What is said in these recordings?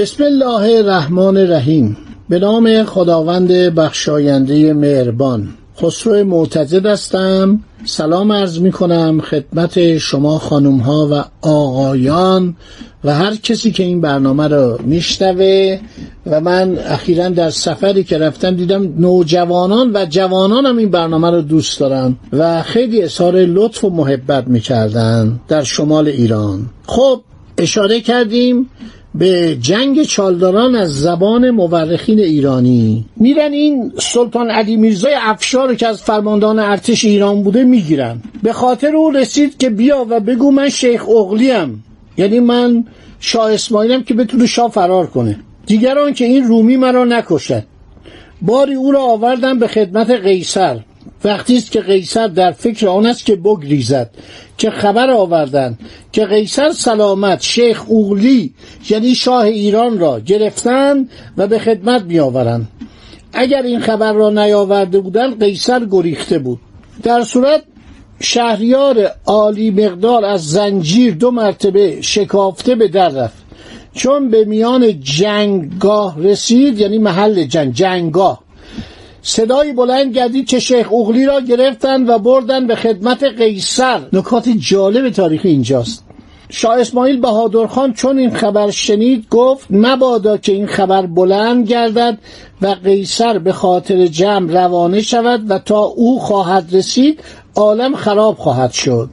بسم الله الرحمن الرحیم. به نام خداوند بخشاینده مهربان. خسرو معتزد هستم. سلام عرض می کنم خدمت شما خانم ها و آقایان و هر کسی که این برنامه رو میشنوه و من اخیرا در سفری که رفتم دیدم نوجوانان و جوانان هم این برنامه رو دوست دارن و خیلی اظهار لطف و محبت می‌کردن در شمال ایران. خب اشاره کردیم به جنگ چالداران از زبان مورخین ایرانی. میرن این سلطان علی میرزای افشار که از فرماندان ارتش ایران بوده می‌گیرن. به خاطر او رسید که بیا و بگو من شیخ اغلیم. یعنی من شاه اسماعیلم که بتونه شاه فرار کنه. دیگران که این رومی مرا نکشد باری او را آوردن به خدمت قیصر. وقتی است که قیصر در فکر آن است که بگریزد که خبر آوردند که قیصر سلامت شیخ اوغلی یعنی شاه ایران را گرفتند و به خدمت می آورند اگر این خبر را نیاورده بودند قیصر گریخته بود. در صورت شهریار عالی مقدار از زنجیر دو مرتبه شکافته به در رفت. چون به میان جنگگاه رسید یعنی محل جنگ جنگگاه صدایی بلند گردید که شیخ اغلی را گرفتند و بردن به خدمت قیصر. نکات جالب تاریخ اینجاست. شاه اسماعیل بهادرخان چون این خبر شنید گفت مبادا که این خبر بلند گردد و قیصر به خاطر جمع روانه شود و تا او خواهد رسید عالم خراب خواهد شد.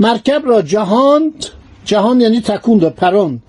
مرکب را جهاند جهان یعنی تکوند و پرند.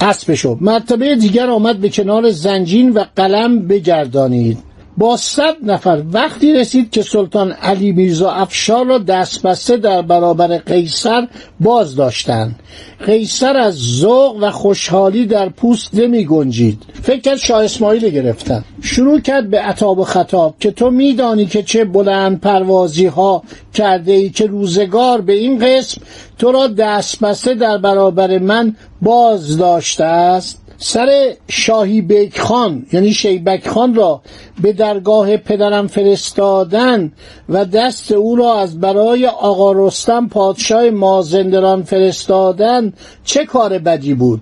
اسبشو مرتبه دیگر آمد به کنار زنجین و قلم بگردانید. با صد نفر وقتی رسید که سلطان علی میرزا افشار را دست بسته در برابر قیصر باز داشتند. قیصر از ذوق و خوشحالی در پوست نمی گنجید. فکر کرد شاه اسماعیل گرفتن. شروع کرد به عطاب و خطاب که تو میدانی که چه بلند پروازی ها کرده ای که روزگار به این قسم تو را دست بسته در برابر من باز داشته است؟ سر شاهی بیک خان یعنی شیبک خان را به درگاه پدرم فرستادن و دست او را از برای آقا رستم پادشاه مازندران فرستادن چه کار بدی بود؟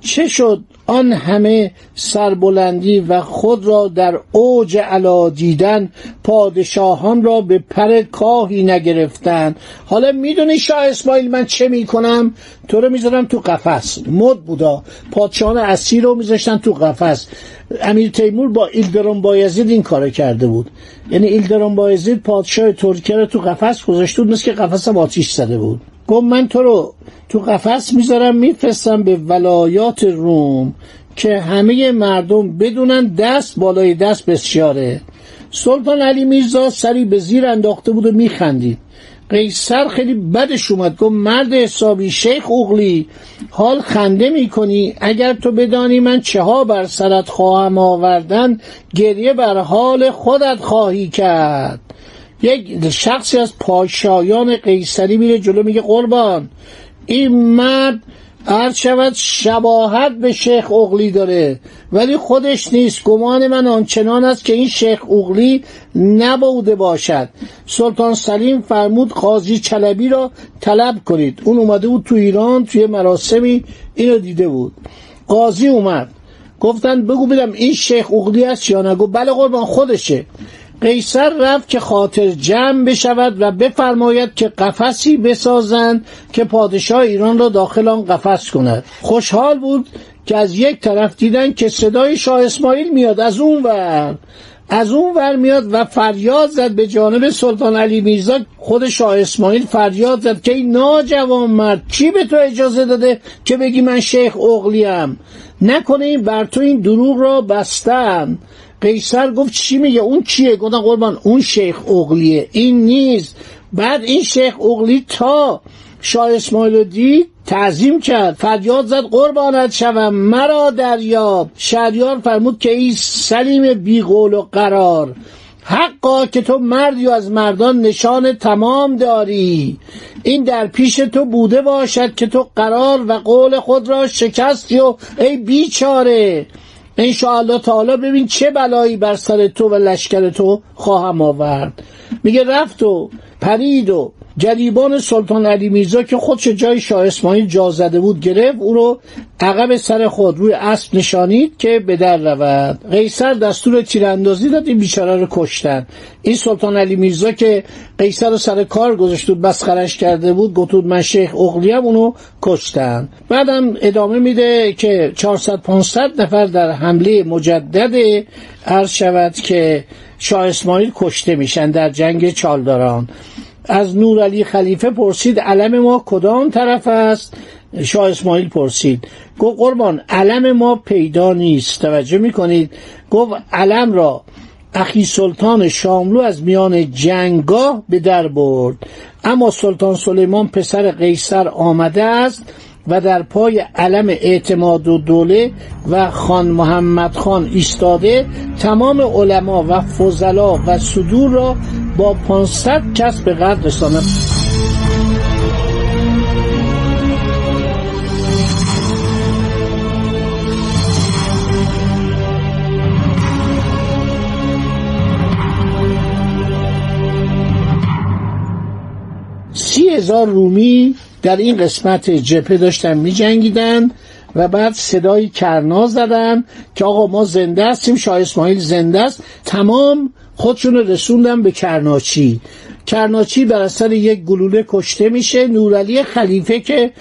چه شد آن همه سربلندی و خود را در اوج علا دیدن پادشاهان را به پر کاهی نگرفتن حالا می‌دونی شاه اسماعیل من چه می‌کنم؟ تو رو می‌ذارم تو قفس. مد بودا. پادشاهان اسیر رو میذاشتن تو قفس. امیر تیمور با ایلدرون بایزید این کار کرده بود. یعنی ایلدرون بایزید پادشاه ترکیه رو تو قفس گذاشته بود مثل که قفس هم آتیش زده بود. گفت من تو رو تو قفس می‌ذارم میفرستم به ولایات روم که همه مردم بدونن دست بالای دست بسیاره. سلطان علی میرزا سری به زیر انداخته بود و میخندید. قیصر خیلی بدش اومد گفت مرد حسابی شیخ اغلی حال خنده می‌کنی؟ اگر تو بدانی من چه ها بر سرت خواهم آوردن گریه بر حال خودت خواهی کرد. یک شخصی از پاشایان قیصری میره جلو میگه قربان این مرد هر شود شباهت به شیخ اغلی داره ولی خودش نیست. گمان من آنچنان است که این شیخ اغلی نبوده باشد. سلطان سلیم فرمود قاضی چلبی را طلب کنید. اون اومده بود تو ایران توی مراسمی اینو دیده بود. قاضی اومد. گفتن بگو بدم این شیخ اغلی است یا نگو بله قربان خودشه. قیصر رفت که خاطر جمع بشود و بفرماید که قفسی بسازند که پادشاه ایران را داخل آن قفس کند. خوشحال بود که از یک طرف دیدن که صدای شاه اسماعیل میاد. از اون ور. از اون ور میاد و فریاد زد به جانب سلطان علی میرزا. خود شاه اسماعیل فریاد زد که این ناجوان مرد کی به تو اجازه داده که بگی من شیخ اغلیم؟ نکنه این بر تو این دروغ را بستن قیصر گفت چی میگه؟ اون چیه؟ گفتن قربان اون شیخ اغلیه این نیست. بعد این شیخ اغلی تا شاه اسماعیل دید تعظیم کرد. فریاد زد قربانت شوم مرا دریاب. شهریار فرمود که ای سلیم بیقول و قرار. حقا که تو مردی و از مردان نشان تمام داری. این در پیش تو بوده باشد که تو قرار و قول خود را شکستی و ای بیچاره. انشاءالله تعالی ببین چه بلایی بر سر تو و لشکر تو خواهم آورد. میگه رفت و پرید و جریبان سلطان علی میرزا که خودش جای شاه اسماعیل جا زده بود گرفت او رو عقب سر خود روی اسب نشانید که به در رود. قیصر دستور تیراندازی داد این بیچاره رو کشتن. این سلطان علی میرزا که قیصر رو سر کار گذاشت و مسخرش کرده بود گفتود من شیخ اغلیم اونو کشتن. بعدم ادامه میده که 400 500 نفر در حمله مجدد عرض شود که شاه اسماعیل کشته میشن در جنگ چالداران. از نور علی خلیفه پرسید علم ما کدام طرف است؟ شاه اسماعیل پرسید. گفت قربان علم ما پیدا نیست. توجه می‌کنید؟ گفت علم را اخی سلطان شاملو از میان جنگاه به در برد. اما سلطان سلیمان پسر قیصر آمده است. و در پای علم اعتماد و دوله و خان محمد خان ایستاده تمام علما و فضلا و صدور را با 500 کس به قدر رسانه هزار رومی در این قسمت جبهه داشتن می جنگیدن و بعد صدای کرنا زدن که آقا ما زنده هستیم شاه اسماعیل زنده است. تمام خودشون رسوندن به کرناچی. کرناچی بر اثر یک گلوله کشته میشه. نورعلی خلیفه که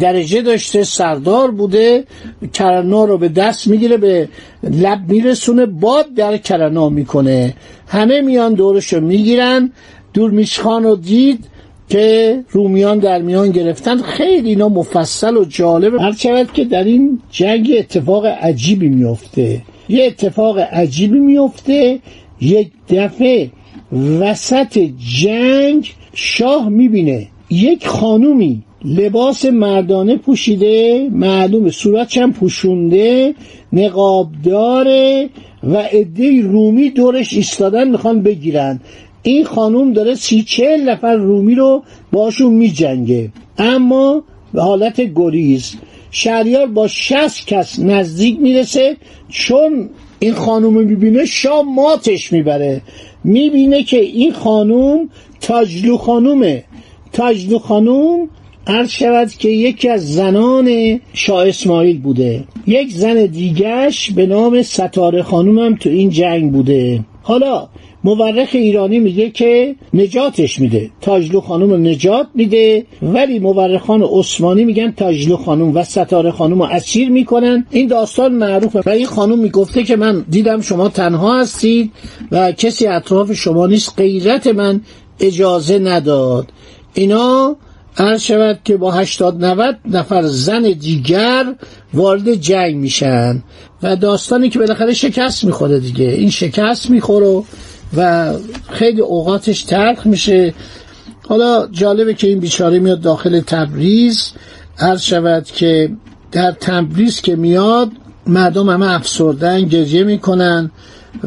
درجه داشته سردار بوده کرنا رو به دست می‌گیره به لب میرسونه باد در کرنا می‌کنه. همه میان دورشو می‌گیرن. دورمیشخان رو دید. که رومیان در میان گرفتن. خیلی اینا مفصل و جالب هر که در این جنگ اتفاق عجیبی میفته یه اتفاق عجیبی میفته یک دفعه وسط جنگ شاه می‌بینه. یک خانومی لباس مردانه پوشیده. معلوم صورتش هم پوشونده. نقاب داره و عده رومی دورش ایستادن می‌خوان بگیرن. این خانوم داره سی چهل نفر رومی رو باشون می جنگه اما به حالت گریز. شهریار با شست کس نزدیک می‌رسه چون این خانوم می‌بینه شاه ماتش می‌بره. می‌بینه که این خانوم تاجلو خانومه. تاجلو خانوم عرض شود که یکی از زنان شاه اسماعیل بوده. یک زن دیگش به نام ستاره خانوم هم تو این جنگ بوده. حالا مورخ ایرانی میگه که نجاتش میده. تاجلو خانوم رو نجات میده ولی مورخان عثمانی میگن تاجلو خانوم و ستاره خانوم رو اسیر می‌کنن. این داستان معروفه. و این خانوم می‌گفته که من دیدم شما تنها هستید و کسی اطراف شما نیست غیرت من اجازه نداد. اینا عرض شود که با 80 90 نفر زن دیگر وارد جنگ میشن. و داستانی که بالاخره شکست می‌خوره دیگه. این شکست می‌خوره و خیلی اوقاتش ترک میشه. حالا جالبه که این بیچاره میاد داخل تبریز. عرض شود که در تبریز که میاد مردم همه افسردن گریه می‌کنن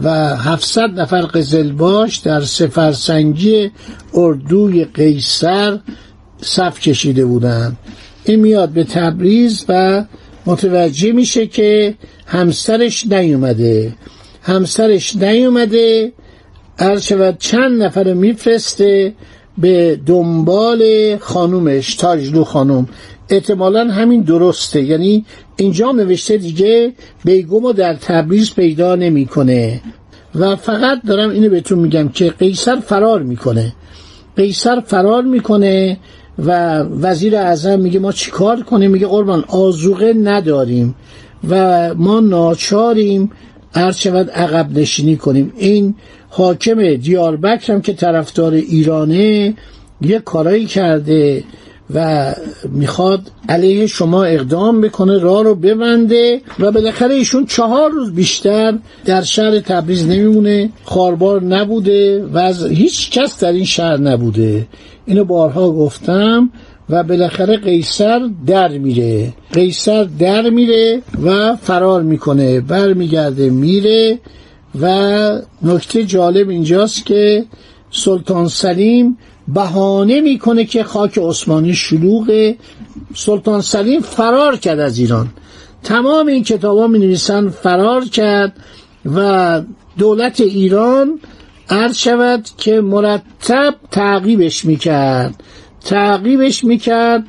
و 700 نفر قزلباش در سفرسنگی اردوی قیصر صف کشیده بودن. این میاد به تبریز و متوجه میشه که همسرش نیومده. همسرش نیومده عرض شود چند نفر میفرسته به دنبال خانومش تاجلو خانوم احتمالا همین درسته. یعنی اینجا نوشته دیگه بیگم در تبریز پیدا نمی‌کنه. و فقط دارم اینو بهتون میگم که قیصر فرار می‌کنه. قیصر فرار می‌کنه و وزیر اعظم میگه ما چیکار کنیم؟ میگه قربان آزوقه نداریم و ما ناچاریم عرض شود عقب نشینی کنیم. این حاکم دیاربکر هم که طرفدار ایرانه یه کارایی کرده و می‌خواد علیه شما اقدام بکنه راه رو ببنده و بالاخره ایشون چهار روز بیشتر در شهر تبریز نمیمونه. خاربار نبوده و هیچ کس در این شهر نبوده. اینو بارها گفتم. و بالاخره قیصر در میره. قیصر در میره و فرار می‌کنه. برمیگرده میره و نکته جالب اینجاست که سلطان سلیم بهانه می‌کنه که خاک عثمانی شلوغه سلطان سلیم فرار کرد از ایران. تمام این کتاب ها می نویسن فرار کرد و دولت ایران عرض شود که مرتب تعقیبش می‌کرد. تعقیبش می‌کرد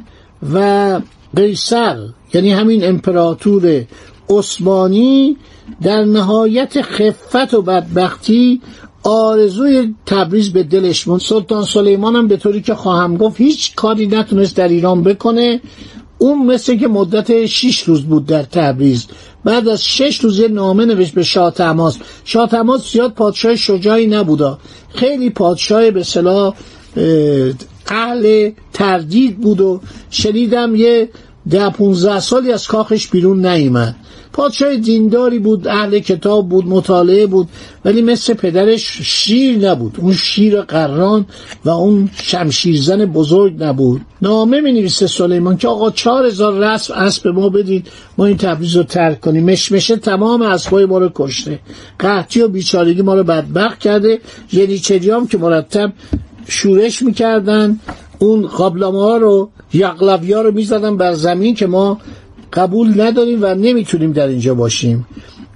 و قیصر یعنی همین امپراتور عثمانی در نهایت خفت و بدبختی آرزوی تبریز به دلش موند. سلطان سلیمان هم به طوری که خواهم گفت هیچ کاری نتونست در ایران بکنه. اون مثل که مدت شیش روز بود در تبریز. بعد از شش روز نامه نوشت به شاه تماس. شاه تماس زیاد پادشاه شجاعی نبودا. خیلی پادشاه به صلاح اهل تردید بود و شنیدم یه ده پونزده سالی از کاخش بیرون نیامد پادشاه دینداری بود اهل کتاب بود مطالعه بود ولی مثل پدرش شیر نبود. اون شیر قران و اون شمشیرزن بزرگ نبود. نامه می نویسه سلیمان که آقا چهار هزار رسم اسب ما بدید ما این تبریز رو ترک کنیم. مشمشه تمام اسبای ما رو کشته. قحطی و بیچارگی ما رو بدبخت کرده. ینیچریام که مرتب شورش می‌کردن. اون قابلمه ها رو یقلبی ها رو می‌زدن بر زمین که ما قبول نداریم و نمی‌تونیم در اینجا باشیم.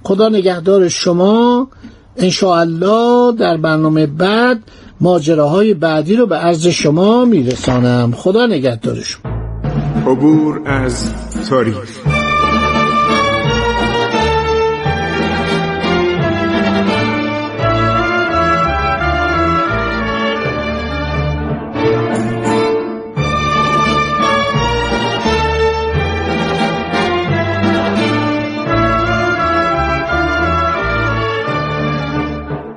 خدا نگهدار شما. الله در برنامه بعد ماجراهای بعدی رو به عرض شما میرسانم. خدا نگهدار شما. عبور از تاریخ.